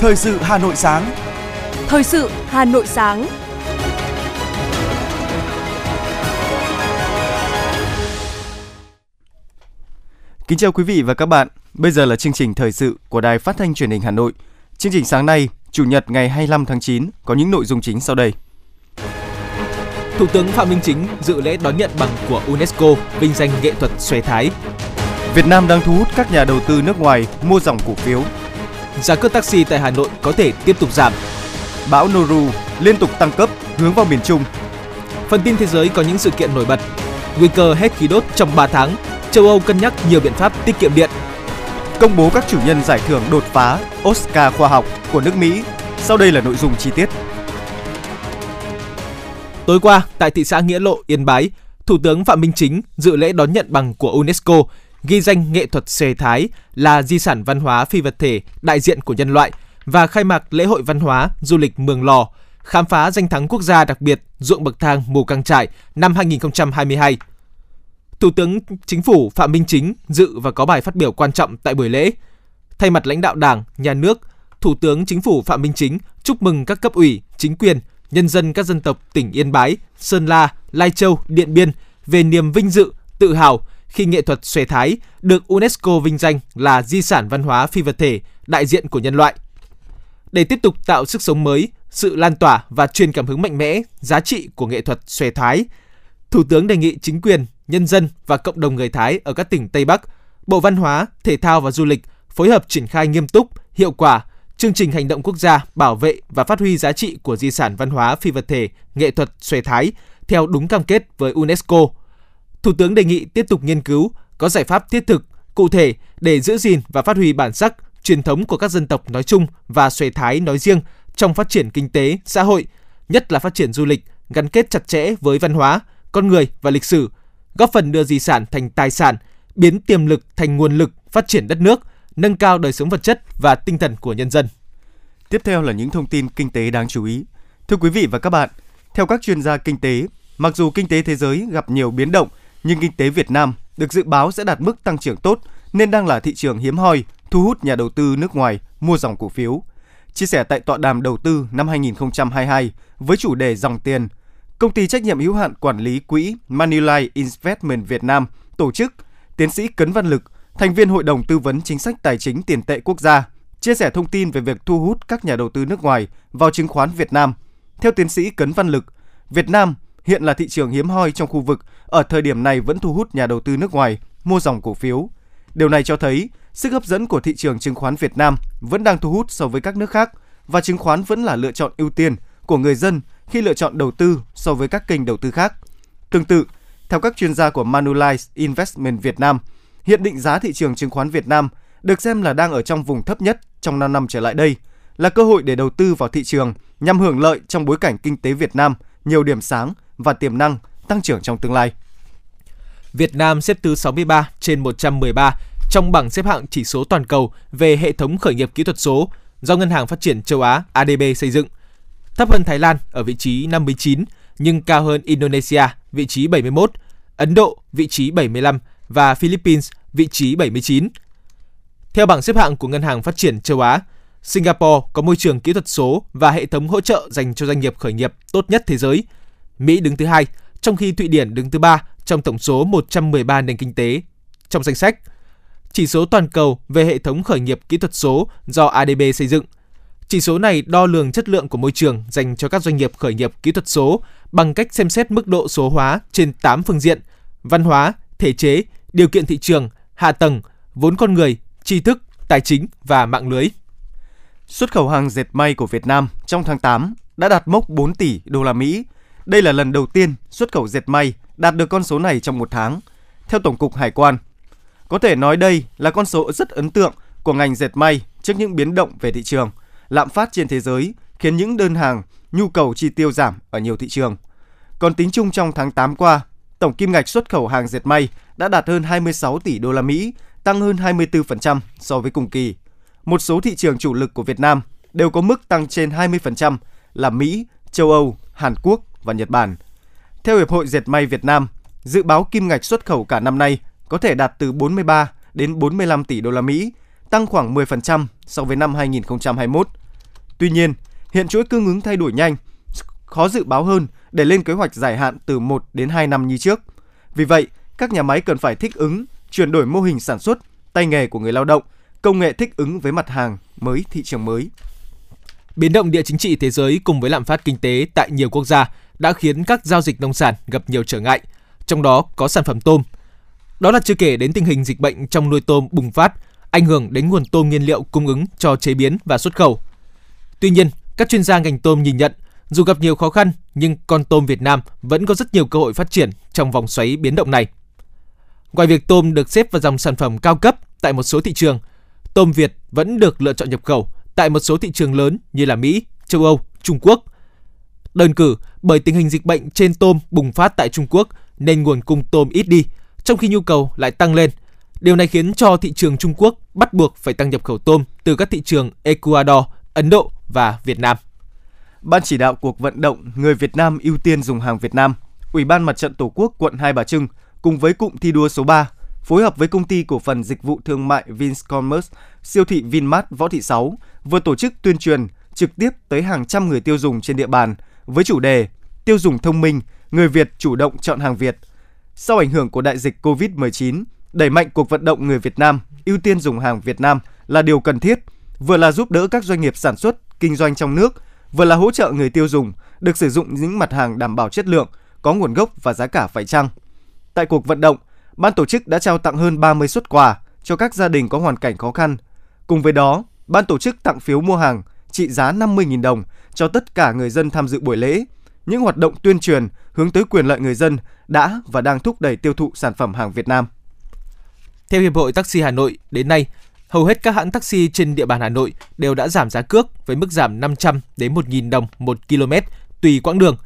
Thời sự Hà Nội sáng. Thời sự Hà Nội sáng. Kính chào quý vị và các bạn. Bây giờ là chương trình thời sự của Đài Phát thanh Truyền hình Hà Nội. Chương trình sáng nay, Chủ nhật ngày 25 tháng 9 có những nội dung chính sau đây. Thủ tướng Phạm Minh Chính dự lễ đón nhận bằng của UNESCO vinh danh nghệ thuật xòe thái. Việt Nam đang thu hút các nhà đầu tư nước ngoài mua dòng cổ phiếu. Giá cước taxi tại Hà Nội có thể tiếp tục giảm. Bão Noru liên tục tăng cấp hướng vào miền Trung. Phần tin thế giới có những sự kiện nổi bật. Nguy cơ hết khí đốt trong 3 tháng. Châu Âu cân nhắc nhiều biện pháp tiết kiệm điện. Công bố các chủ nhân giải thưởng đột phá Oscar khoa học của nước Mỹ. Sau đây là nội dung chi tiết. Tối qua, tại thị xã Nghĩa Lộ, Yên Bái, Thủ tướng Phạm Minh Chính dự lễ đón nhận bằng của UNESCO ghi danh nghệ thuật xề thái là di sản văn hóa phi vật thể đại diện của nhân loại và khai mạc lễ hội văn hóa du lịch Mường Lò, khám phá danh thắng quốc gia đặc biệt ruộng bậc thang Mù Căng Trải năm 2022. Thủ tướng Chính phủ Phạm Minh Chính dự và có bài phát biểu quan trọng tại buổi lễ. Thay mặt lãnh đạo Đảng, Nhà nước, Thủ tướng Chính phủ Phạm Minh Chính chúc mừng các cấp ủy, chính quyền, nhân dân các dân tộc tỉnh Yên Bái, Sơn La, Lai Châu, Điện Biên về niềm vinh dự, tự hào khi nghệ thuật xòe thái được UNESCO vinh danh là di sản văn hóa phi vật thể đại diện của nhân loại. Để tiếp tục tạo sức sống mới, sự lan tỏa và truyền cảm hứng mạnh mẽ giá trị của nghệ thuật xòe thái, Thủ tướng đề nghị chính quyền, nhân dân và cộng đồng người Thái ở các tỉnh Tây Bắc, Bộ Văn hóa, Thể thao và Du lịch phối hợp triển khai nghiêm túc, hiệu quả chương trình hành động quốc gia bảo vệ và phát huy giá trị của di sản văn hóa phi vật thể nghệ thuật xòe thái theo đúng cam kết với UNESCO. Thủ tướng đề nghị tiếp tục nghiên cứu, có giải pháp thiết thực, cụ thể để giữ gìn và phát huy bản sắc, truyền thống của các dân tộc nói chung và xòe thái nói riêng trong phát triển kinh tế, xã hội, nhất là phát triển du lịch, gắn kết chặt chẽ với văn hóa, con người và lịch sử, góp phần đưa di sản thành tài sản, biến tiềm lực thành nguồn lực phát triển đất nước, nâng cao đời sống vật chất và tinh thần của nhân dân. Tiếp theo là những thông tin kinh tế đáng chú ý. Thưa quý vị và các bạn, theo các chuyên gia kinh tế, mặc dù kinh tế thế giới gặp nhiều biến động, nhưng kinh tế Việt Nam được dự báo sẽ đạt mức tăng trưởng tốt nên đang là thị trường hiếm hoi, thu hút nhà đầu tư nước ngoài mua dòng cổ phiếu. Chia sẻ tại tọa đàm đầu tư năm 2022 với chủ đề dòng tiền, công ty trách nhiệm hữu hạn quản lý quỹ Manulife Investment Việt Nam tổ chức tiến sĩ Cấn Văn Lực, thành viên Hội đồng tư vấn chính sách tài chính tiền tệ quốc gia, chia sẻ thông tin về việc thu hút các nhà đầu tư nước ngoài vào chứng khoán Việt Nam. Theo tiến sĩ Cấn Văn Lực, Việt Nam hiện là thị trường hiếm hoi trong khu vực, ở thời điểm này vẫn thu hút nhà đầu tư nước ngoài mua dòng cổ phiếu. Điều này cho thấy sức hấp dẫn của thị trường chứng khoán Việt Nam vẫn đang thu hút so với các nước khác và chứng khoán vẫn là lựa chọn ưu tiên của người dân khi lựa chọn đầu tư so với các kênh đầu tư khác. Tương tự, theo các chuyên gia của Manulife Investment Việt Nam, hiện định giá thị trường chứng khoán Việt Nam được xem là đang ở trong vùng thấp nhất trong 5 năm trở lại đây, là cơ hội để đầu tư vào thị trường nhằm hưởng lợi trong bối cảnh kinh tế Việt Nam nhiều điểm sáng và tiềm năng tăng trưởng trong tương lai. Việt Nam xếp thứ 63 trên 113 trong bảng xếp hạng chỉ số toàn cầu về hệ thống khởi nghiệp kỹ thuật số do Ngân hàng Phát triển châu Á ADB xây dựng. Thấp hơn Thái Lan ở vị trí 59 nhưng cao hơn Indonesia vị trí 71, Ấn Độ vị trí 75 và Philippines vị trí 79. Theo bảng xếp hạng của Ngân hàng Phát triển châu Á, Singapore có môi trường kỹ thuật số và hệ thống hỗ trợ dành cho doanh nghiệp khởi nghiệp tốt nhất thế giới. Mỹ đứng thứ hai, trong khi Thụy Điển đứng thứ ba trong tổng số 113 nền kinh tế trong danh sách. Chỉ số toàn cầu về hệ thống khởi nghiệp kỹ thuật số do ADB xây dựng. Chỉ số này đo lường chất lượng của môi trường dành cho các doanh nghiệp khởi nghiệp kỹ thuật số bằng cách xem xét mức độ số hóa trên 8 phương diện: văn hóa, thể chế, điều kiện thị trường, hạ tầng, vốn con người, tri thức, tài chính và mạng lưới. Xuất khẩu hàng dệt may của Việt Nam trong tháng 8 đã đạt mốc 4 tỷ đô la Mỹ. Đây là lần đầu tiên xuất khẩu dệt may đạt được con số này trong một tháng, theo Tổng cục Hải quan. Có thể nói đây là con số rất ấn tượng của ngành dệt may trước những biến động về thị trường, lạm phát trên thế giới khiến những đơn hàng, nhu cầu chi tiêu giảm ở nhiều thị trường. Còn tính chung trong tháng 8 qua, tổng kim ngạch xuất khẩu hàng dệt may đã đạt hơn 26 tỷ đô la Mỹ, tăng hơn 24% so với cùng kỳ. Một số thị trường chủ lực của Việt Nam đều có mức tăng trên 20% là Mỹ, châu Âu, Hàn Quốc và Nhật Bản. Theo Hiệp hội Dệt may Việt Nam, dự báo kim ngạch xuất khẩu cả năm nay có thể đạt từ 43 đến 45 tỷ đô la Mỹ, tăng khoảng 10% so với năm 2021. Tuy nhiên, hiện chuỗi cung ứng thay đổi nhanh, khó dự báo hơn để lên kế hoạch dài hạn từ 1 đến 2 năm như trước. Vì vậy, các nhà máy cần phải thích ứng, chuyển đổi mô hình sản xuất, tay nghề của người lao động, công nghệ thích ứng với mặt hàng mới thị trường mới. Biến động địa chính trị thế giới cùng với lạm phát kinh tế tại nhiều quốc gia đã khiến các giao dịch nông sản gặp nhiều trở ngại, trong đó có sản phẩm tôm. Đó là chưa kể đến tình hình dịch bệnh trong nuôi tôm bùng phát, ảnh hưởng đến nguồn tôm nguyên liệu cung ứng cho chế biến và xuất khẩu. Tuy nhiên, các chuyên gia ngành tôm nhìn nhận, dù gặp nhiều khó khăn nhưng con tôm Việt Nam vẫn có rất nhiều cơ hội phát triển trong vòng xoáy biến động này. Ngoài việc tôm được xếp vào dòng sản phẩm cao cấp tại một số thị trường, tôm Việt vẫn được lựa chọn nhập khẩu tại một số thị trường lớn như là Mỹ, châu Âu, Trung Quốc. Đơn cử bởi tình hình dịch bệnh trên tôm bùng phát tại Trung Quốc nên nguồn cung tôm ít đi, trong khi nhu cầu lại tăng lên. Điều này khiến cho thị trường Trung Quốc bắt buộc phải tăng nhập khẩu tôm từ các thị trường Ecuador, Ấn Độ và Việt Nam. Ban chỉ đạo cuộc vận động người Việt Nam ưu tiên dùng hàng Việt Nam, Ủy ban Mặt trận Tổ quốc quận Hai Bà Trưng cùng với cụm thi đua số 3 phối hợp với công ty cổ phần dịch vụ thương mại Vincommerce, siêu thị Vinmart Võ Thị Sáu vừa tổ chức tuyên truyền trực tiếp tới hàng trăm người tiêu dùng trên địa bàn với chủ đề Tiêu dùng thông minh, người Việt chủ động chọn hàng Việt. Sau ảnh hưởng của đại dịch COVID-19, đẩy mạnh cuộc vận động người Việt Nam ưu tiên dùng hàng Việt Nam là điều cần thiết, vừa là giúp đỡ các doanh nghiệp sản xuất, kinh doanh trong nước, vừa là hỗ trợ người tiêu dùng được sử dụng những mặt hàng đảm bảo chất lượng, có nguồn gốc và giá cả phải chăng. Tại cuộc vận động, ban tổ chức đã trao tặng hơn 30 xuất quà cho các gia đình có hoàn cảnh khó khăn. Cùng với đó, ban tổ chức tặng phiếu mua hàng trị giá 50.000 đồng cho tất cả người dân tham dự buổi lễ. Những hoạt động tuyên truyền hướng tới quyền lợi người dân đã và đang thúc đẩy tiêu thụ sản phẩm hàng Việt Nam. Theo Hiệp hội Taxi Hà Nội, đến nay, hầu hết các hãng taxi trên địa bàn Hà Nội đều đã giảm giá cước với mức giảm 500 đến 1.000 đồng một km tùy quãng đường.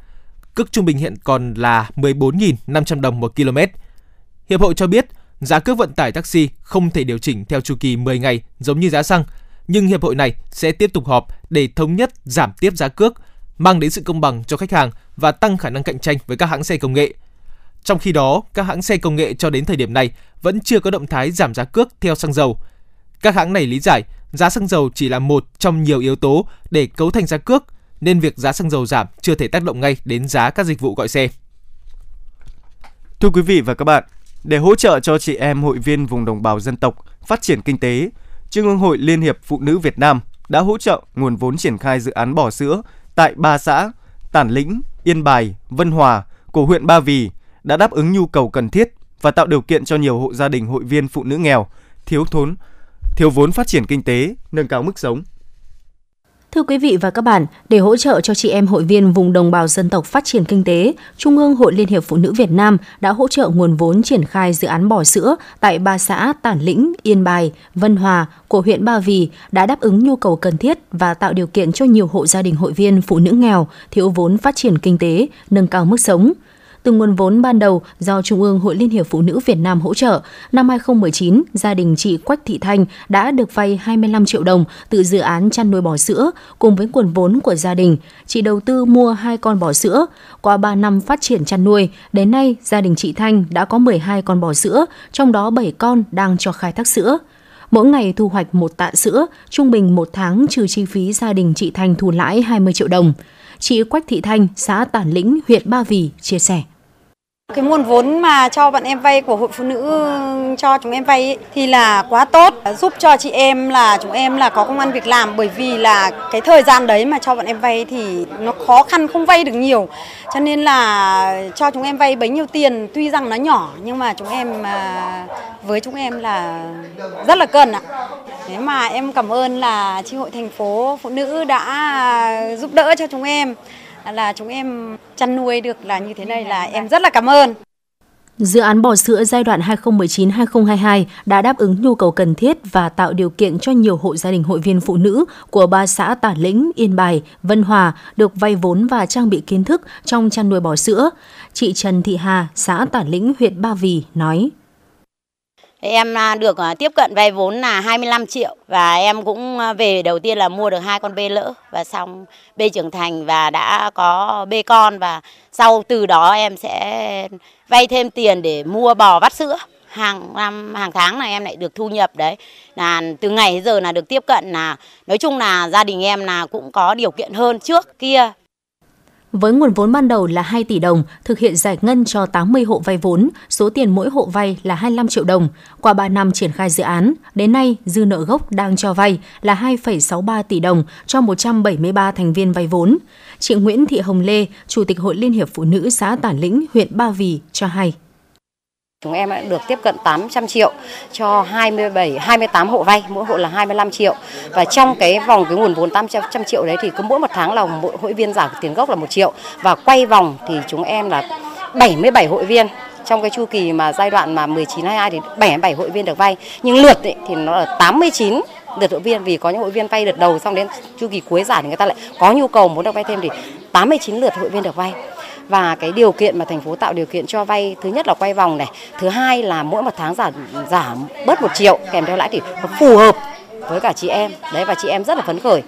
Cước trung bình hiện còn là 14.500 đồng một km. Hiệp hội cho biết, giá cước vận tải taxi không thể điều chỉnh theo chu kỳ 10 ngày giống như giá xăng, nhưng hiệp hội này sẽ tiếp tục họp để thống nhất giảm tiếp giá cước, mang đến sự công bằng cho khách hàng và tăng khả năng cạnh tranh với các hãng xe công nghệ. Trong khi đó, các hãng xe công nghệ cho đến thời điểm này vẫn chưa có động thái giảm giá cước theo xăng dầu. Các hãng này lý giải giá xăng dầu chỉ là một trong nhiều yếu tố để cấu thành giá cước, nên việc giá xăng dầu giảm chưa thể tác động ngay đến giá các dịch vụ gọi xe. Thưa quý vị và các bạn, để hỗ trợ cho chị em hội viên vùng đồng bào dân tộc phát triển kinh tế, Trung ương Hội Liên hiệp Phụ nữ Việt Nam đã hỗ trợ nguồn vốn triển khai dự án bò sữa tại ba xã Tản Lĩnh, Yên Bài, Vân Hòa của huyện Ba Vì đã đáp ứng nhu cầu cần thiết và tạo điều kiện cho nhiều hộ gia đình hội viên phụ nữ nghèo, thiếu thốn, thiếu vốn phát triển kinh tế, nâng cao mức sống. Thưa quý vị và các bạn, để hỗ trợ cho chị em hội viên vùng đồng bào dân tộc phát triển kinh tế, Trung ương Hội Liên hiệp Phụ nữ Việt Nam đã hỗ trợ nguồn vốn triển khai dự án bò sữa tại ba xã Tản Lĩnh, Yên Bài, Vân Hòa của huyện Ba Vì đã đáp ứng nhu cầu cần thiết và tạo điều kiện cho nhiều hộ gia đình hội viên phụ nữ nghèo, thiếu vốn phát triển kinh tế, nâng cao mức sống – từ nguồn vốn ban đầu do Trung ương Hội Liên hiệp Phụ nữ Việt Nam hỗ trợ, năm 2019, gia đình chị Quách Thị Thanh đã được vay 25 triệu đồng từ dự án chăn nuôi bò sữa cùng với nguồn vốn của gia đình. Chị đầu tư mua hai con bò sữa. Qua 3 năm phát triển chăn nuôi, đến nay gia đình chị Thanh đã có 12 con bò sữa, trong đó 7 con đang cho khai thác sữa. Mỗi ngày thu hoạch một tạ sữa, trung bình một tháng trừ chi phí gia đình chị Thanh thu lãi 20 triệu đồng. Chị Quách Thị Thanh, xã Tản Lĩnh, huyện Ba Vì chia sẻ. Cái nguồn vốn mà cho bọn em vay của hội phụ nữ cho chúng em vay ấy, thì là quá tốt, giúp cho chị em là chúng em là có công an việc làm bởi vì là cái thời gian đấy mà cho bọn em vay thì nó khó khăn không vay được nhiều. Cho nên là cho chúng em vay bấy nhiêu tiền tuy rằng nó nhỏ nhưng mà chúng em à, với chúng em là rất là cần ạ. Thế mà em cảm ơn là chi hội thành phố phụ nữ đã giúp đỡ cho chúng em là chúng em chăn nuôi được là như thế này là em rất là cảm ơn. Dự án bò sữa giai đoạn 2019-2022 đã đáp ứng nhu cầu cần thiết và tạo điều kiện cho nhiều hộ gia đình hội viên phụ nữ của ba xã Tả Lĩnh, Yên Bài, Vân Hòa được vay vốn và trang bị kiến thức trong chăn nuôi bò sữa. Chị Trần Thị Hà, xã Tả Lĩnh, huyện Ba Vì nói. Em à, được à, tiếp cận vay vốn là 25 triệu và em cũng à, về đầu tiên là mua được hai con bê lỡ và xong bê trưởng thành và đã có bê con và sau từ đó em sẽ vay thêm tiền để mua bò vắt sữa. Hàng năm, hàng tháng là em lại được thu nhập, đấy. Là từ ngày đến giờ là được tiếp cận là, nói chung là gia đình em là cũng có điều kiện hơn trước, kia với nguồn vốn ban đầu là 2 tỷ đồng, thực hiện giải ngân cho 80 hộ vay vốn, số tiền mỗi hộ vay là 25 triệu đồng. Qua 3 năm triển khai dự án, đến nay dư nợ gốc đang cho vay là 2,63 tỷ đồng cho 173 thành viên vay vốn. Chị Nguyễn Thị Hồng Lê, Chủ tịch Hội Liên hiệp Phụ nữ xã Tản Lĩnh, huyện Ba Vì cho hay. Chúng em đã được tiếp cận 800 triệu cho 27 28 hộ vay, mỗi hộ là 25 triệu. Và trong cái vòng cái nguồn vốn 800 triệu đấy thì cứ mỗi một tháng là mỗi hội viên giảm tiền gốc là 1 triệu và quay vòng thì chúng em là 77 hội viên trong cái chu kỳ mà giai đoạn mà 19 22 thì 77 hội viên được vay. Nhưng lượt ấy, thì nó là 89 lượt hội viên vì có những hội viên vay đợt đầu xong đến chu kỳ cuối giải thì người ta lại có nhu cầu muốn được vay thêm thì 89 lượt hội viên được vay và cái điều kiện mà thành phố tạo điều kiện cho vay, thứ nhất là quay vòng này, thứ hai là mỗi một tháng giảm giảm bớt một triệu, kèm theo lãi thì nó phù hợp với cả chị em. Đấy, và chị em rất là phấn khởi.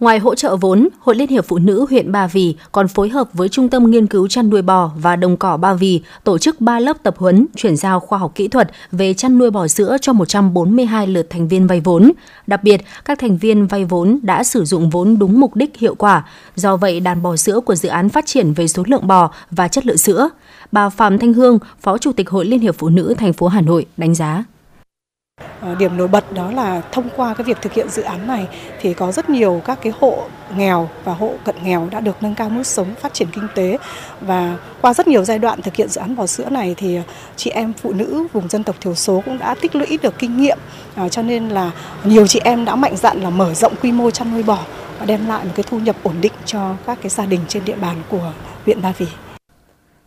Ngoài hỗ trợ vốn, Hội Liên hiệp Phụ nữ huyện Ba Vì còn phối hợp với Trung tâm Nghiên cứu chăn nuôi bò và đồng cỏ Ba Vì tổ chức 3 lớp tập huấn chuyển giao khoa học kỹ thuật về chăn nuôi bò sữa cho 142 lượt thành viên vay vốn. Đặc biệt, các thành viên vay vốn đã sử dụng vốn đúng mục đích hiệu quả. Do vậy, đàn bò sữa của dự án phát triển về số lượng bò và chất lượng sữa. Bà Phạm Thanh Hương, Phó Chủ tịch Hội Liên hiệp Phụ nữ thành phố Hà Nội đánh giá. Ờ, điểm nổi bật đó là thông qua cái việc thực hiện dự án này thì có rất nhiều các cái hộ nghèo và hộ cận nghèo đã được nâng cao mức sống phát triển kinh tế và qua rất nhiều giai đoạn thực hiện dự án bò sữa này thì ờ, chị em phụ nữ vùng dân tộc thiểu số cũng đã tích lũy được kinh nghiệm à, cho nên là nhiều chị em đã mạnh dạn là mở rộng quy mô chăn nuôi bò và đem lại một cái thu nhập ổn định cho các cái gia đình trên địa bàn của huyện Ba Vì.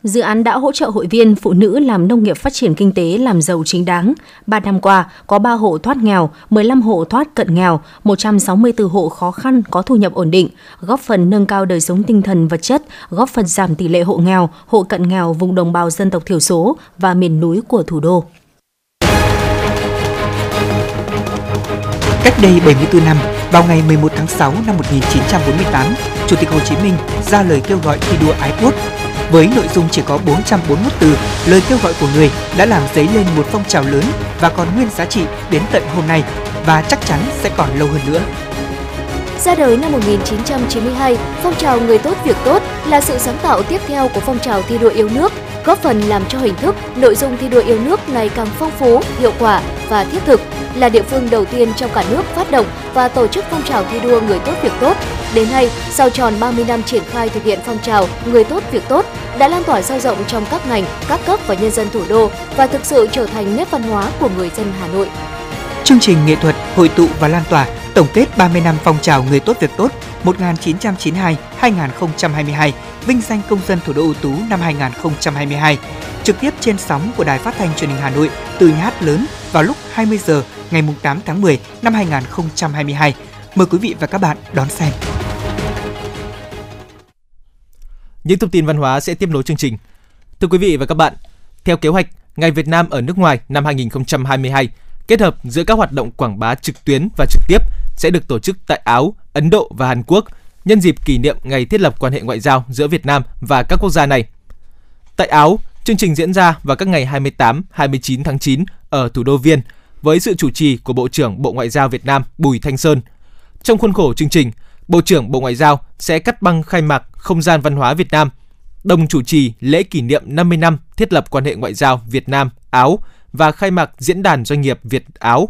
Dự án đã hỗ trợ hội viên phụ nữ làm nông nghiệp phát triển kinh tế làm giàu chính đáng. 3 năm qua, có 3 hộ thoát nghèo, 15 hộ thoát cận nghèo, 164 hộ khó khăn có thu nhập ổn định, góp phần nâng cao đời sống tinh thần vật chất, góp phần giảm tỷ lệ hộ nghèo, hộ cận nghèo vùng đồng bào dân tộc thiểu số và miền núi của thủ đô. Cách đây 74 năm, vào ngày 11 tháng 6 năm 1948, Chủ tịch Hồ Chí Minh ra lời kêu gọi thi đua ái quốc với nội dung chỉ có 441 từ, lời kêu gọi của người đã làm dấy lên một phong trào lớn và còn nguyên giá trị đến tận hôm nay và chắc chắn sẽ còn lâu hơn nữa. Ra đời năm 1992, phong trào Người tốt việc tốt là sự sáng tạo tiếp theo của phong trào thi đua yêu nước, góp phần làm cho hình thức, nội dung thi đua yêu nước ngày càng phong phú, hiệu quả và thiết thực, là địa phương đầu tiên trong cả nước phát động và tổ chức phong trào thi đua Người tốt việc tốt. Đến nay, sau tròn 30 năm triển khai thực hiện phong trào Người tốt việc tốt đã lan tỏa sâu rộng trong các ngành, các cấp và nhân dân thủ đô và thực sự trở thành nét văn hóa của người dân Hà Nội. Chương trình nghệ thuật hội tụ và lan tỏa tổng kết 30 năm phong trào Người tốt việc tốt 1992-2022, vinh danh công dân thủ đô ưu tú năm 2022, trực tiếp trên sóng của Đài Phát thanh Truyền hình Hà Nội từ nhà hát lớn vào lúc 20 giờ ngày 8 tháng 10 năm 2022. Mời quý vị và các bạn đón xem. Những thông tin văn hóa sẽ tiếp nối chương trình. Thưa quý vị và các bạn, theo kế hoạch, Ngày Việt Nam ở nước ngoài năm 2022 kết hợp giữa các hoạt động quảng bá trực tuyến và trực tiếp sẽ được tổ chức tại Áo, Ấn Độ và Hàn Quốc nhân dịp kỷ niệm ngày thiết lập quan hệ ngoại giao giữa Việt Nam và các quốc gia này. Tại Áo, chương trình diễn ra vào các ngày 28, 29 tháng 9 ở thủ đô Viên với sự chủ trì của Bộ trưởng Bộ Ngoại giao Việt Nam Bùi Thanh Sơn. Trong khuôn khổ chương trình, Bộ trưởng Bộ Ngoại giao sẽ cắt băng khai mạc Không gian văn hóa Việt Nam, đồng chủ trì lễ kỷ niệm 50 năm thiết lập quan hệ ngoại giao Việt Nam Áo và khai mạc diễn đàn doanh nghiệp Việt Áo.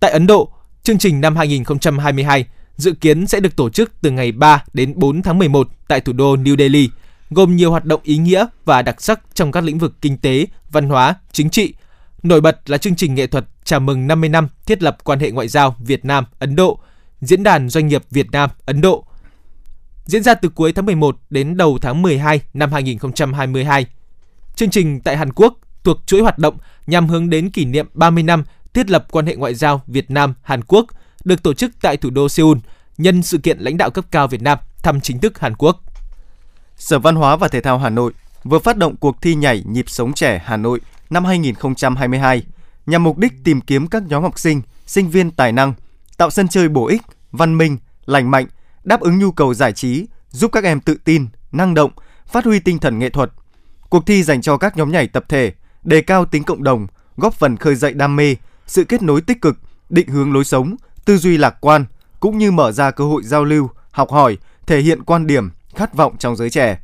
Tại Ấn Độ, chương trình năm 2022 dự kiến sẽ được tổ chức từ ngày 3 đến 4 tháng 11 tại thủ đô New Delhi, gồm nhiều hoạt động ý nghĩa và đặc sắc trong các lĩnh vực kinh tế, văn hóa, chính trị. Nổi bật là chương trình nghệ thuật chào mừng 50 năm thiết lập quan hệ ngoại giao Việt Nam Ấn Độ, diễn đàn doanh nghiệp Việt Nam Ấn Độ. Diễn ra từ cuối tháng 11 đến đầu tháng 12 năm 2022. Chương trình tại Hàn Quốc thuộc chuỗi hoạt động nhằm hướng đến kỷ niệm 30 năm thiết lập quan hệ ngoại giao Việt Nam Hàn Quốc được tổ chức tại thủ đô Seoul nhân sự kiện lãnh đạo cấp cao Việt Nam thăm chính thức Hàn Quốc. Sở Văn hóa và Thể thao Hà Nội vừa phát động cuộc thi nhảy nhịp sống trẻ Hà Nội năm 2022 nhằm mục đích tìm kiếm các nhóm học sinh, sinh viên tài năng, tạo sân chơi bổ ích, văn minh, lành mạnh, đáp ứng nhu cầu giải trí, giúp các em tự tin, năng động, phát huy tinh thần nghệ thuật. Cuộc thi dành cho các nhóm nhảy tập thể đề cao tính cộng đồng, góp phần khơi dậy đam mê, sự kết nối tích cực, định hướng lối sống, tư duy lạc quan, cũng như mở ra cơ hội giao lưu, học hỏi, thể hiện quan điểm, khát vọng trong giới trẻ.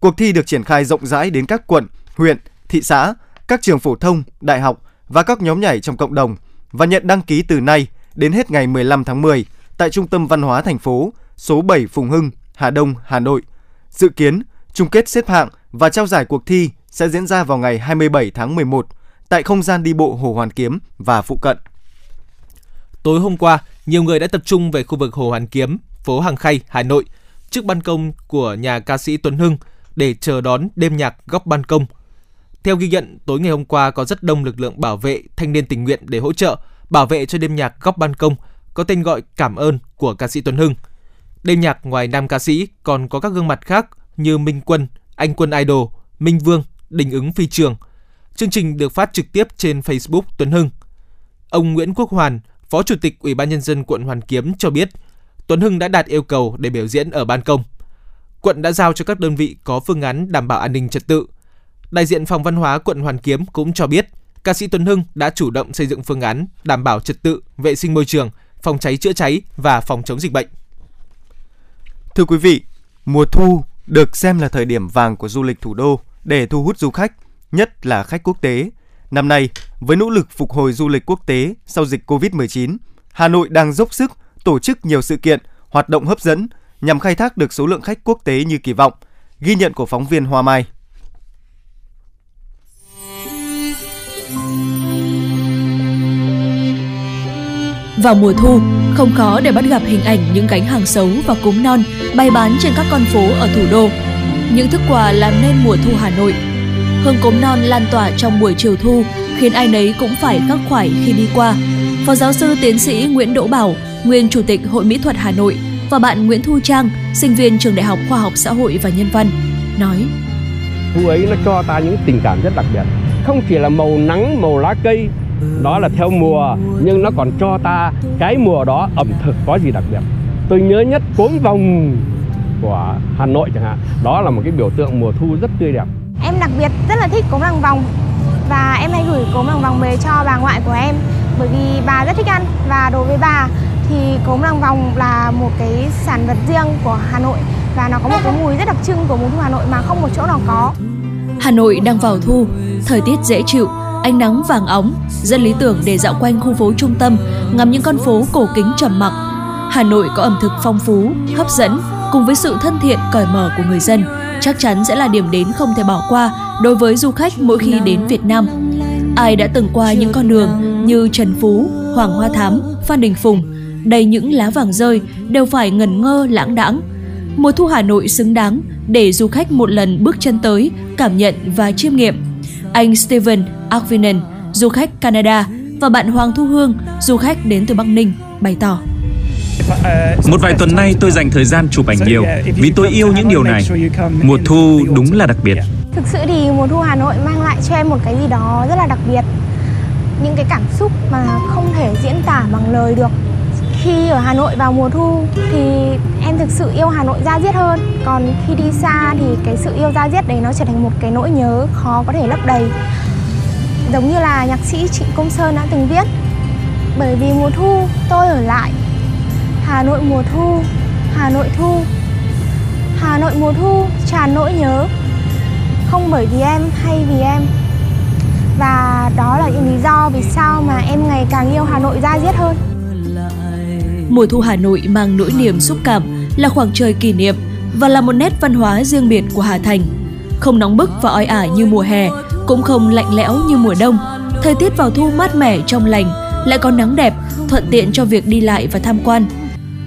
Cuộc thi được triển khai rộng rãi đến các quận, huyện, thị xã, các trường phổ thông, đại học và các nhóm nhảy trong cộng đồng và nhận đăng ký từ nay đến hết ngày 15 tháng 10 tại Trung tâm Văn hóa thành phố, số 7 Phùng Hưng, Hà Đông, Hà Nội. Dự kiến, chung kết xếp hạng và trao giải cuộc thi sẽ diễn ra vào ngày 27 tháng 11 tại không gian đi bộ Hồ Hoàn Kiếm và phụ cận. Tối hôm qua, nhiều người đã tập trung về khu vực Hồ Hoàn Kiếm, phố Hàng Khay, Hà Nội, trước ban công của nhà ca sĩ Tuấn Hưng để chờ đón đêm nhạc góc ban công. Theo ghi nhận, tối ngày hôm qua có rất đông lực lượng bảo vệ, thanh niên tình nguyện để hỗ trợ, bảo vệ cho đêm nhạc góc ban công, có tên gọi Cảm ơn của ca sĩ Tuấn Hưng. Đêm nhạc ngoài nam ca sĩ còn có các gương mặt khác như Minh Quân, Anh Quân Idol, Minh Vương, Đình ứng Phi Trường. Chương trình được phát trực tiếp trên Facebook Tuấn Hưng. Ông Nguyễn Quốc Hoàn, Phó Chủ tịch Ủy ban nhân dân quận Hoàn Kiếm cho biết, Tuấn Hưng đã đạt yêu cầu để biểu diễn ở ban công. Quận đã giao cho các đơn vị có phương án đảm bảo an ninh trật tự. Đại diện phòng văn hóa quận Hoàn Kiếm cũng cho biết, ca sĩ Tuấn Hưng đã chủ động xây dựng phương án đảm bảo trật tự, vệ sinh môi trường, phòng cháy chữa cháy và phòng chống dịch bệnh. Thưa quý vị, mùa thu được xem là thời điểm vàng của du lịch thủ đô để thu hút du khách, nhất là khách quốc tế. Năm nay, với nỗ lực phục hồi du lịch quốc tế sau dịch Covid-19, Hà Nội đang dốc sức tổ chức nhiều sự kiện, hoạt động hấp dẫn nhằm khai thác được số lượng khách quốc tế như kỳ vọng. Ghi nhận của phóng viên Hoa Mai. Vào mùa thu, không khó để bắt gặp hình ảnh những cánh hàng xấu và cúng non bày bán trên các con phố ở thủ đô. Những thức quà làm nên mùa thu Hà Nội. Hương cốm non lan tỏa trong buổi chiều thu, khiến ai nấy cũng phải khắc khoải khi đi qua. Phó giáo sư tiến sĩ Nguyễn Đỗ Bảo, nguyên chủ tịch Hội Mỹ thuật Hà Nội và bạn Nguyễn Thu Trang, sinh viên trường Đại học Khoa học Xã hội và Nhân văn, nói: Thu ấy nó cho ta những tình cảm rất đặc biệt, không chỉ là màu nắng, màu lá cây đó là theo mùa nhưng nó còn cho ta cái mùa đó ẩm thực có gì đặc biệt. Tôi nhớ nhất cốm vòng của Hà Nội chẳng hạn đó là một cái biểu tượng mùa thu rất tươi đẹp đặc biệt rất là thích cốm làng vòng và em hay gửi cốm làng vòng về cho bà ngoại của em bởi vì bà rất thích ăn và đối với bà thì cốm làng vòng là một cái sản vật riêng của Hà Nội và nó có một cái mùi rất đặc trưng của mùa thu Hà Nội mà không một chỗ nào có. Hà Nội đang vào thu, thời tiết dễ chịu, ánh nắng vàng óng, rất lý tưởng để dạo quanh khu phố trung tâm, ngắm những con phố cổ kính trầm mặc. Hà Nội có ẩm thực phong phú, hấp dẫn cùng với sự thân thiện cởi mở của người dân, chắc chắn sẽ là điểm đến không thể bỏ qua đối với du khách mỗi khi đến Việt Nam. Ai đã từng qua những con đường như Trần Phú, Hoàng Hoa Thám, Phan Đình Phùng, đầy những lá vàng rơi đều phải ngẩn ngơ lãng đãng. Mùa thu Hà Nội xứng đáng để du khách một lần bước chân tới, cảm nhận và chiêm nghiệm. Anh Steven Arvinen, du khách Canada và bạn Hoàng Thu Hương, du khách đến từ Bắc Ninh, bày tỏ. Một vài tuần nay tôi dành thời gian chụp ảnh nhiều, vì tôi yêu những điều này. Mùa thu đúng là đặc biệt. Thực sự thì mùa thu Hà Nội mang lại cho em một cái gì đó rất là đặc biệt. Những cái cảm xúc mà không thể diễn tả bằng lời được. Khi ở Hà Nội vào mùa thu thì em thực sự yêu Hà Nội ra diết hơn. Còn khi đi xa thì cái sự yêu ra diết đấy nó trở thành một cái nỗi nhớ khó có thể lấp đầy giống như là nhạc sĩ Trịnh Công Sơn đã từng viết, bởi vì mùa thu tôi ở lại Hà Nội mùa thu Hà Nội thu Hà Nội mùa thu tràn nỗi nhớ không bởi vì em hay vì em và đó là những lý do vì sao mà em ngày càng yêu Hà Nội ra diết hơn Mùa thu Hà Nội mang nỗi niềm xúc cảm là khoảng trời kỷ niệm và là một nét văn hóa riêng biệt của Hà Thành. Không nóng bức và oi ả như mùa hè, cũng không lạnh lẽo như mùa đông. Thời tiết vào thu mát mẻ trong lành, lại có nắng đẹp, thuận tiện cho việc đi lại và tham quan.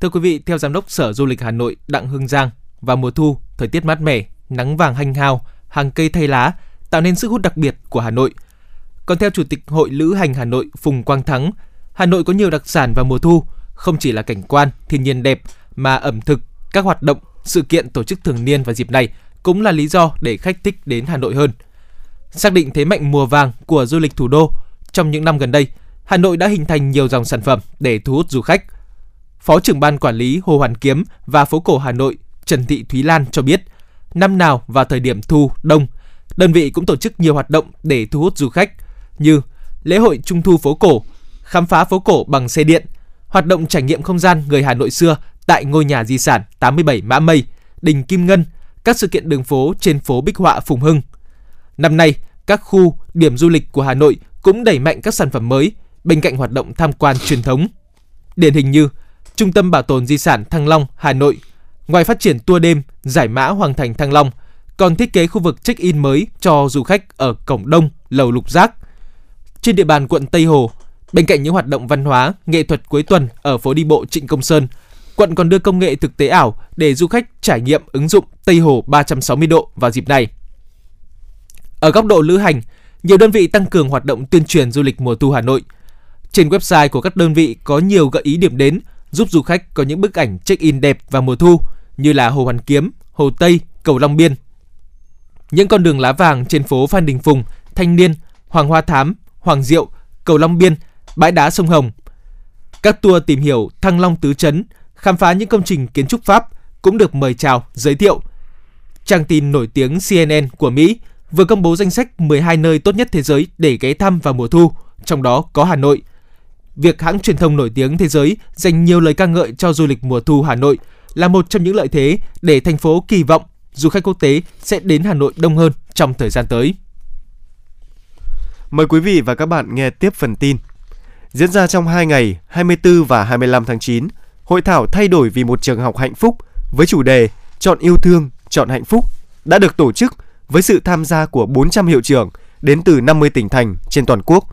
Thưa quý vị, theo giám đốc Sở Du lịch Hà Nội Đặng Hưng Giang, vào mùa thu, thời tiết mát mẻ, nắng vàng hanh hao, hàng cây thay lá tạo nên sức hút đặc biệt của Hà Nội. Còn theo Chủ tịch Hội Lữ hành Hà Nội Phùng Quang Thắng, Hà Nội có nhiều đặc sản vào mùa thu, không chỉ là cảnh quan, thiên nhiên đẹp mà ẩm thực, các hoạt động, sự kiện tổ chức thường niên vào dịp này cũng là lý do để khách thích đến Hà Nội hơn. Xác định thế mạnh mùa vàng của du lịch thủ đô, trong những năm gần đây, Hà Nội đã hình thành nhiều dòng sản phẩm để thu hút du khách. Phó trưởng ban quản lý Hồ Hoàn Kiếm và phố cổ Hà Nội Trần Thị Thúy Lan cho biết, năm nào vào thời điểm thu, đông, đơn vị cũng tổ chức nhiều hoạt động để thu hút du khách như lễ hội Trung thu phố cổ, khám phá phố cổ bằng xe điện, hoạt động trải nghiệm không gian người Hà Nội xưa tại ngôi nhà di sản 87 Mã Mây, đình Kim Ngân, các sự kiện đường phố trên phố Bích Họa Phùng Hưng. Năm nay, các khu, điểm du lịch của Hà Nội cũng đẩy mạnh các sản phẩm mới bên cạnh hoạt động tham quan truyền thống. Điển hình như Trung tâm Bảo tồn Di sản Thăng Long, Hà Nội, ngoài phát triển tour đêm giải mã Hoàng thành Thăng Long, còn thiết kế khu vực check-in mới cho du khách ở Cổng Đông, Lầu Lục Giác. Trên địa bàn quận Tây Hồ, bên cạnh những hoạt động văn hóa, nghệ thuật cuối tuần ở phố đi bộ Trịnh Công Sơn, quận còn đưa công nghệ thực tế ảo để du khách trải nghiệm ứng dụng Tây Hồ 360 độ vào dịp này. Ở góc độ lữ hành, nhiều đơn vị tăng cường hoạt động tuyên truyền du lịch mùa thu Hà Nội. Trên website của các đơn vị có nhiều gợi ý điểm đến giúp du khách có những bức ảnh check-in đẹp vào mùa thu như là Hồ Hoàn Kiếm, Hồ Tây, Cầu Long Biên. Những con đường lá vàng trên phố Phan Đình Phùng, Thanh Niên, Hoàng Hoa Thám, Hoàng Diệu, Cầu Long Biên, bãi đá sông Hồng. Các tour tìm hiểu Thăng Long Tứ Trấn, khám phá những công trình kiến trúc Pháp cũng được mời chào, giới thiệu. Trang tin nổi tiếng CNN của Mỹ vừa công bố danh sách 12 nơi tốt nhất thế giới để ghé thăm vào mùa thu, trong đó có Hà Nội. Việc hãng truyền thông nổi tiếng thế giới dành nhiều lời ca ngợi cho du lịch mùa thu Hà Nội là một trong những lợi thế để thành phố kỳ vọng du khách quốc tế sẽ đến Hà Nội đông hơn trong thời gian tới. Mời quý vị và các bạn nghe tiếp phần tin. Diễn ra trong 2 ngày 24 và 25 tháng 9, hội thảo thay đổi vì một trường học hạnh phúc với chủ đề Chọn yêu thương, chọn hạnh phúc đã được tổ chức với sự tham gia của 400 hiệu trưởng đến từ 50 tỉnh thành trên toàn quốc.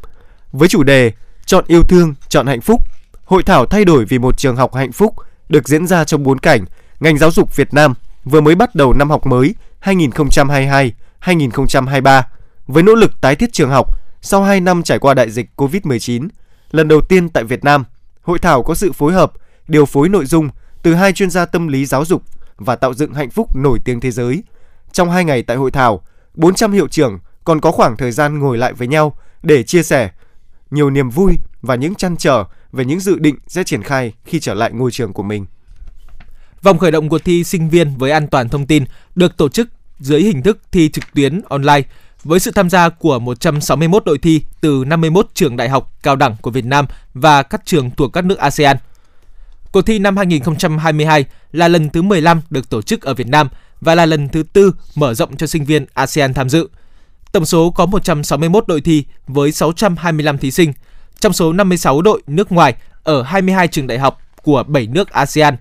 Với chủ đề Chọn yêu thương, chọn hạnh phúc, hội thảo thay đổi vì một trường học hạnh phúc được diễn ra trong bốn cảnh ngành giáo dục Việt Nam vừa mới bắt đầu năm học mới 2022-2023 với nỗ lực tái thiết trường học sau 2 năm trải qua đại dịch COVID-19. Lần đầu tiên tại Việt Nam, hội thảo có sự phối hợp, điều phối nội dung từ hai chuyên gia tâm lý giáo dục và tạo dựng hạnh phúc nổi tiếng thế giới. Trong hai ngày tại hội thảo, 400 hiệu trưởng còn có khoảng thời gian ngồi lại với nhau để chia sẻ nhiều niềm vui và những chăn trở về những dự định sẽ triển khai khi trở lại ngôi trường của mình. Vòng khởi động cuộc thi sinh viên với an toàn thông tin được tổ chức dưới hình thức thi trực tuyến online với sự tham gia của 161 đội thi từ 51 trường đại học cao đẳng của Việt Nam và các trường thuộc các nước ASEAN. Cuộc thi năm 2022 là lần thứ 15 được tổ chức ở Việt Nam và là lần thứ tư mở rộng cho sinh viên ASEAN tham dự. Tổng số có 161 đội thi với 625 thí sinh, trong số 56 đội nước ngoài ở 22 trường đại học của 7 nước ASEAN,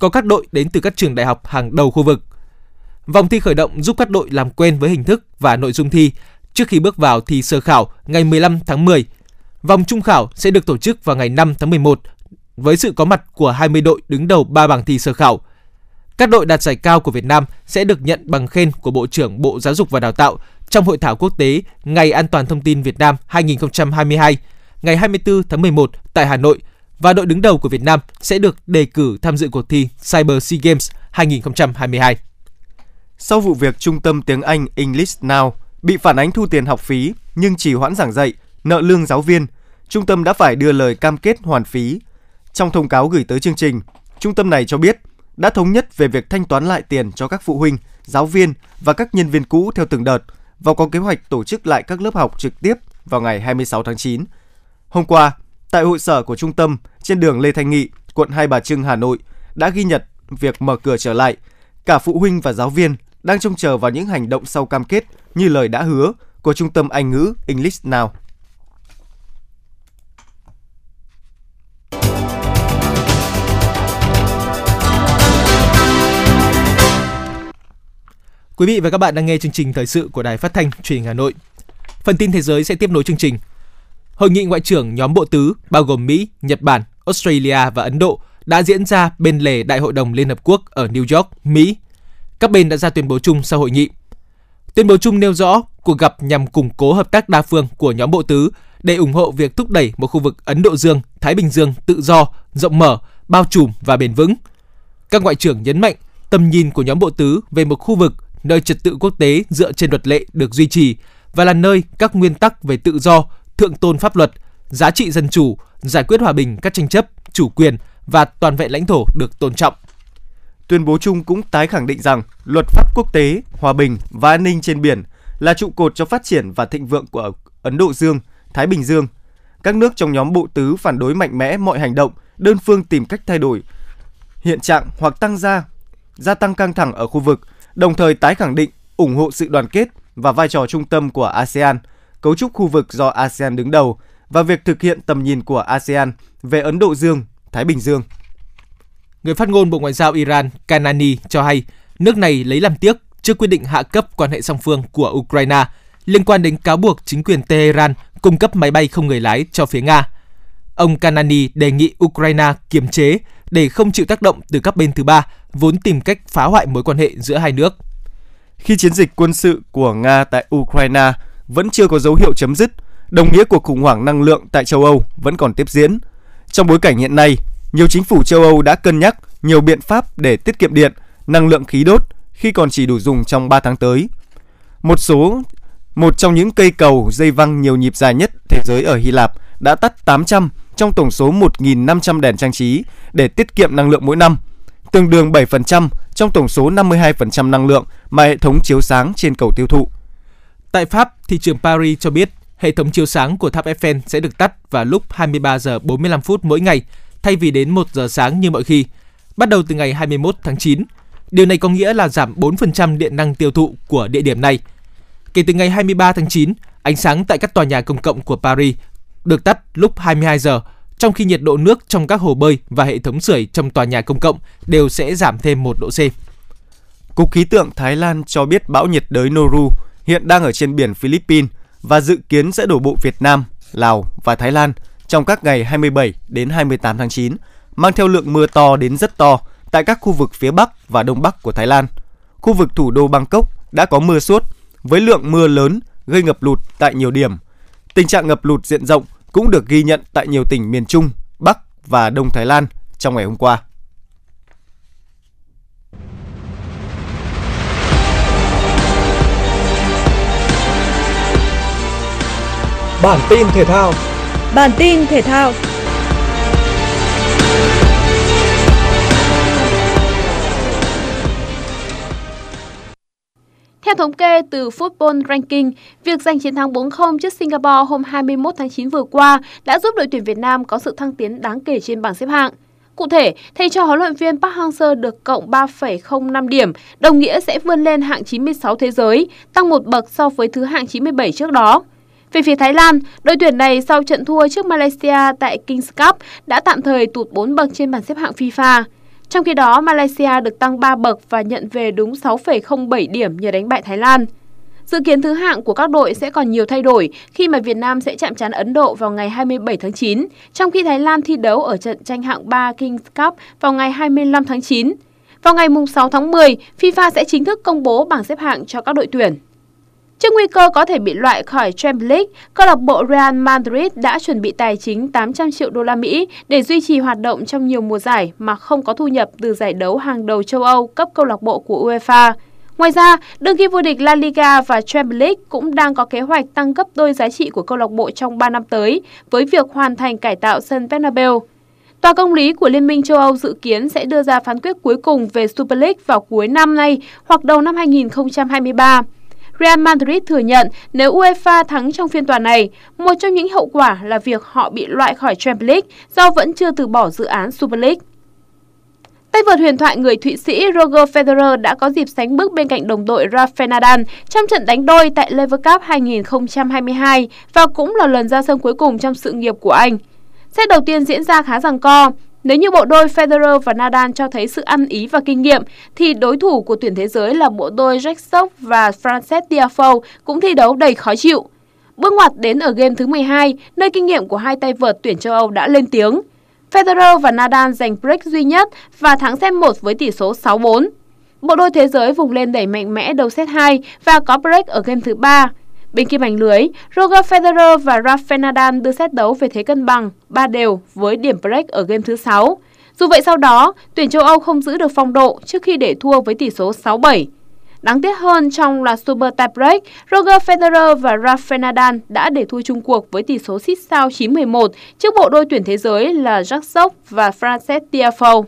có các đội đến từ các trường đại học hàng đầu khu vực. Vòng thi khởi động giúp các đội làm quen với hình thức và nội dung thi trước khi bước vào thi sơ khảo ngày 15 tháng 10. Vòng trung khảo sẽ được tổ chức vào ngày 5 tháng 11 với sự có mặt của 20 đội đứng đầu 3 bảng thi sơ khảo. Các đội đạt giải cao của Việt Nam sẽ được nhận bằng khen của Bộ trưởng Bộ Giáo dục và Đào tạo trong Hội thảo quốc tế Ngày An toàn thông tin Việt Nam 2022 ngày 24 tháng 11 tại Hà Nội và đội đứng đầu của Việt Nam sẽ được đề cử tham dự cuộc thi Cyber SEA Games 2022. Sau vụ việc Trung tâm tiếng Anh English Now bị phản ánh thu tiền học phí nhưng chỉ hoãn giảng dạy, nợ lương giáo viên, trung tâm đã phải đưa lời cam kết hoàn phí. Trong thông cáo gửi tới chương trình, trung tâm này cho biết đã thống nhất về việc thanh toán lại tiền cho các phụ huynh, giáo viên và các nhân viên cũ theo từng đợt và có kế hoạch tổ chức lại các lớp học trực tiếp vào ngày 26 tháng 9. Hôm qua, tại hội sở của trung tâm trên đường Lê Thanh Nghị, quận Hai Bà Trưng, Hà Nội đã ghi nhận việc mở cửa trở lại. Cả phụ huynh và giáo viên đang trông chờ vào những hành động sau cam kết như lời đã hứa của trung tâm Anh ngữ English Now. Quý vị và các bạn đang nghe chương trình thời sự của Đài Phát thanh Truyền hình Hà Nội. Phần tin thế giới sẽ tiếp nối chương trình. Hội nghị ngoại trưởng nhóm bộ tứ bao gồm Mỹ, Nhật Bản, Australia và Ấn Độ đã diễn ra bên lề Đại hội đồng Liên Hợp Quốc ở New York, Mỹ. Các bên đã ra tuyên bố chung sau hội nghị. Tuyên bố chung nêu rõ cuộc gặp nhằm củng cố hợp tác đa phương của nhóm bộ tứ để ủng hộ việc thúc đẩy một khu vực Ấn Độ Dương, Thái Bình Dương tự do, rộng mở, bao trùm và bền vững. Các ngoại trưởng nhấn mạnh tầm nhìn của nhóm bộ tứ về một khu vực nơi trật tự quốc tế dựa trên luật lệ được duy trì và là nơi các nguyên tắc về tự do, thượng tôn pháp luật, giá trị dân chủ, giải quyết hòa bình các tranh chấp, chủ quyền và toàn vẹn lãnh thổ được tôn trọng. Tuyên bố chung cũng tái khẳng định rằng luật pháp quốc tế, hòa bình và an ninh trên biển là trụ cột cho phát triển và thịnh vượng của Ấn Độ Dương, Thái Bình Dương. Các nước trong nhóm bộ tứ phản đối mạnh mẽ mọi hành động đơn phương tìm cách thay đổi hiện trạng hoặc tăng gia gia tăng căng thẳng ở khu vực, đồng thời tái khẳng định ủng hộ sự đoàn kết và vai trò trung tâm của ASEAN, cấu trúc khu vực do ASEAN đứng đầu và việc thực hiện tầm nhìn của ASEAN về Ấn Độ Dương, Thái Bình Dương. Người phát ngôn Bộ Ngoại giao Iran Kanani cho hay nước này lấy làm tiếc trước quyết định hạ cấp quan hệ song phương của Ukraine liên quan đến cáo buộc chính quyền Tehran cung cấp máy bay không người lái cho phía Nga. Ông Kanani đề nghị Ukraine kiềm chế để không chịu tác động từ các bên thứ ba vốn tìm cách phá hoại mối quan hệ giữa hai nước. Khi chiến dịch quân sự của Nga tại Ukraine vẫn chưa có dấu hiệu chấm dứt, đồng nghĩa cuộc khủng hoảng năng lượng tại châu Âu vẫn còn tiếp diễn. Trong bối cảnh hiện nay, nhiều chính phủ châu Âu đã cân nhắc nhiều biện pháp để tiết kiệm điện, năng lượng khí đốt khi còn chỉ đủ dùng trong 3 tháng tới. Một số một trong những cây cầu dây văng nhiều nhịp dài nhất thế giới ở Hy Lạp đã tắt 800 trong tổng số 1.500 đèn trang trí để tiết kiệm năng lượng mỗi năm, tương đương 7% trong tổng số 52% năng lượng mà hệ thống chiếu sáng trên cầu tiêu thụ. Tại Pháp, thị trường Paris cho biết hệ thống chiếu sáng của tháp Eiffel sẽ được tắt vào lúc 23 giờ 45 phút mỗi ngày thay vì đến 1 giờ sáng như mọi khi, bắt đầu từ ngày 21 tháng 9. Điều này có nghĩa là giảm 4% điện năng tiêu thụ của địa điểm này. Kể từ ngày 23 tháng 9, ánh sáng tại các tòa nhà công cộng của Paris được tắt lúc 22 giờ, trong khi nhiệt độ nước trong các hồ bơi và hệ thống sưởi trong tòa nhà công cộng đều sẽ giảm thêm 1 độ C. Cục khí tượng Thái Lan cho biết bão nhiệt đới Noru hiện đang ở trên biển Philippines và dự kiến sẽ đổ bộ Việt Nam, Lào và Thái Lan trong các ngày 27 đến 28 tháng 9, mang theo lượng mưa to đến rất to tại các khu vực phía Bắc và Đông Bắc của Thái Lan. Khu vực thủ đô Bangkok đã có mưa suốt với lượng mưa lớn gây ngập lụt tại nhiều điểm. Tình trạng ngập lụt diện rộng cũng được ghi nhận tại nhiều tỉnh miền Trung, Bắc và Đông Thái Lan trong ngày hôm qua. Bản tin thể thao Bản tin thể thao Theo thống kê từ Football Ranking, việc giành chiến thắng 4-0 trước Singapore hôm 21 tháng 9 vừa qua đã giúp đội tuyển Việt Nam có sự thăng tiến đáng kể trên bảng xếp hạng. Cụ thể, thầy trò huấn luyện viên Park Hang-seo được cộng 3,05 điểm, đồng nghĩa sẽ vươn lên hạng 96 thế giới, tăng một bậc so với thứ hạng 97 trước đó. Về phía Thái Lan, đội tuyển này sau trận thua trước Malaysia tại Kings Cup đã tạm thời tụt 4 bậc trên bảng xếp hạng FIFA. Trong khi đó, Malaysia được tăng 3 bậc và nhận về đúng 6,07 điểm nhờ đánh bại Thái Lan. Dự kiến thứ hạng của các đội sẽ còn nhiều thay đổi khi mà Việt Nam sẽ chạm trán Ấn Độ vào ngày 27 tháng 9, trong khi Thái Lan thi đấu ở trận tranh hạng 3 Kings Cup vào ngày 25 tháng 9. Vào ngày 6 tháng 10, FIFA sẽ chính thức công bố bảng xếp hạng cho các đội tuyển. Trước nguy cơ có thể bị loại khỏi Champions League, câu lạc bộ Real Madrid đã chuẩn bị tài chính 800 triệu đô la Mỹ để duy trì hoạt động trong nhiều mùa giải mà không có thu nhập từ giải đấu hàng đầu châu Âu cấp câu lạc bộ của UEFA. Ngoài ra, đương kim vô địch La Liga và Champions League cũng đang có kế hoạch tăng gấp đôi giá trị của câu lạc bộ trong 3 năm tới với việc hoàn thành cải tạo sân Bernabeu. Tòa công lý của Liên minh châu Âu dự kiến sẽ đưa ra phán quyết cuối cùng về Super League vào cuối năm nay hoặc đầu năm 2023. Real Madrid thừa nhận nếu UEFA thắng trong phiên tòa này, một trong những hậu quả là việc họ bị loại khỏi Champions League do vẫn chưa từ bỏ dự án Super League. Tay vợt huyền thoại người Thụy Sĩ Roger Federer đã có dịp sánh bước bên cạnh đồng đội Rafael Nadal trong trận đánh đôi tại Lever Cup 2022 và cũng là lần ra sân cuối cùng trong sự nghiệp của anh. Set đầu tiên diễn ra khá giằng co, nếu như bộ đôi Federer và Nadal cho thấy sự ăn ý và kinh nghiệm, thì đối thủ của tuyển thế giới là bộ đôi Jack Sock và Frances Tiafoe cũng thi đấu đầy khó chịu. Bước ngoặt đến ở game thứ 12, nơi kinh nghiệm của hai tay vợt tuyển châu Âu đã lên tiếng. Federer và Nadal giành break duy nhất và thắng set 1 với tỷ số 6-4. bộ đôi thế giới vùng lên đẩy mạnh mẽ đầu set 2 và có break ở game thứ 3. Bên kia mảnh lưới, Roger Federer và Rafael Nadal đưa xét đấu về thế cân bằng, ba đều với điểm break ở game thứ 6. Dù vậy sau đó, tuyển châu Âu không giữ được phong độ trước khi để thua với tỷ số 6-7. Đáng tiếc hơn trong là Super Tiebreak, Roger Federer và Rafael Nadal đã để thua chung cuộc với tỷ số xít sao 9-11 trước bộ đôi tuyển thế giới là Jacques Sock và Frances Tiafoe.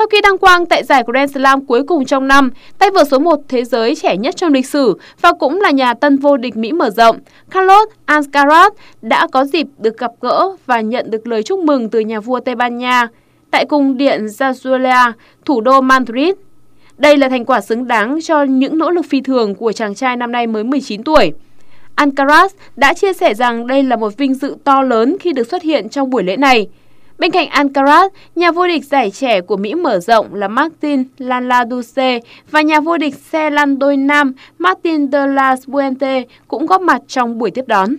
Sau khi đăng quang tại giải Grand Slam cuối cùng trong năm, tay vợt số 1 thế giới trẻ nhất trong lịch sử và cũng là nhà tân vô địch Mỹ mở rộng, Carlos Alcaraz đã có dịp được gặp gỡ và nhận được lời chúc mừng từ nhà vua Tây Ban Nha tại cung điện Zazuela, thủ đô Madrid. Đây là thành quả xứng đáng cho những nỗ lực phi thường của chàng trai năm nay mới 19 tuổi. Alcaraz đã chia sẻ rằng đây là một vinh dự to lớn khi được xuất hiện trong buổi lễ này. Bên cạnh Alcaraz, nhà vô địch giải trẻ của Mỹ mở rộng là Martin Lanladuce và nhà vô địch xe lăn đôi nam Martin de la Fuente cũng góp mặt trong buổi tiếp đón.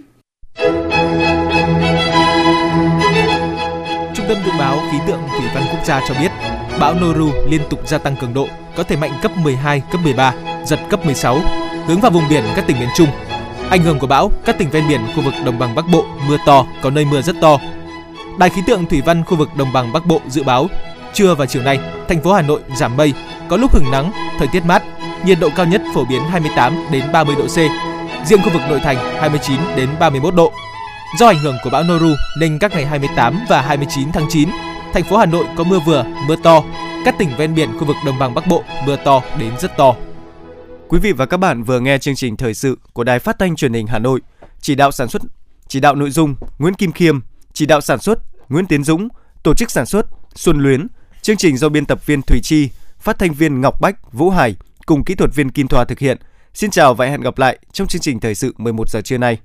Trung tâm dự báo khí tượng thủy văn quốc gia cho biết, bão Noru liên tục gia tăng cường độ, có thể mạnh cấp 12, cấp 13, giật cấp 16, hướng vào vùng biển các tỉnh miền Trung. Ảnh hưởng của bão, các tỉnh ven biển khu vực đồng bằng Bắc Bộ mưa to, có nơi mưa rất to, Đài khí tượng thủy văn khu vực đồng bằng Bắc Bộ dự báo trưa và chiều nay, thành phố Hà Nội giảm mây, có lúc hứng nắng, thời tiết mát, nhiệt độ cao nhất phổ biến 28 đến 30 độ C. Riêng khu vực nội thành 29 đến 31 độ. Do ảnh hưởng của bão Noru nên các ngày 28 và 29 tháng 9, thành phố Hà Nội có mưa vừa, mưa to. Các tỉnh ven biển khu vực đồng bằng Bắc Bộ mưa to đến rất to. Quý vị và các bạn vừa nghe chương trình thời sự của Đài Phát thanh Truyền hình Hà Nội. Chỉ đạo sản xuất, chỉ đạo nội dung Nguyễn Kim Khiêm, chỉ đạo sản xuất Nguyễn Tiến Dũng, tổ chức sản xuất Xuân Luyến, chương trình do biên tập viên Thủy Chi, phát thanh viên Ngọc Bách, Vũ Hải cùng kỹ thuật viên Kim Thoa thực hiện. Xin chào và hẹn gặp lại trong chương trình thời sự 11 giờ trưa nay.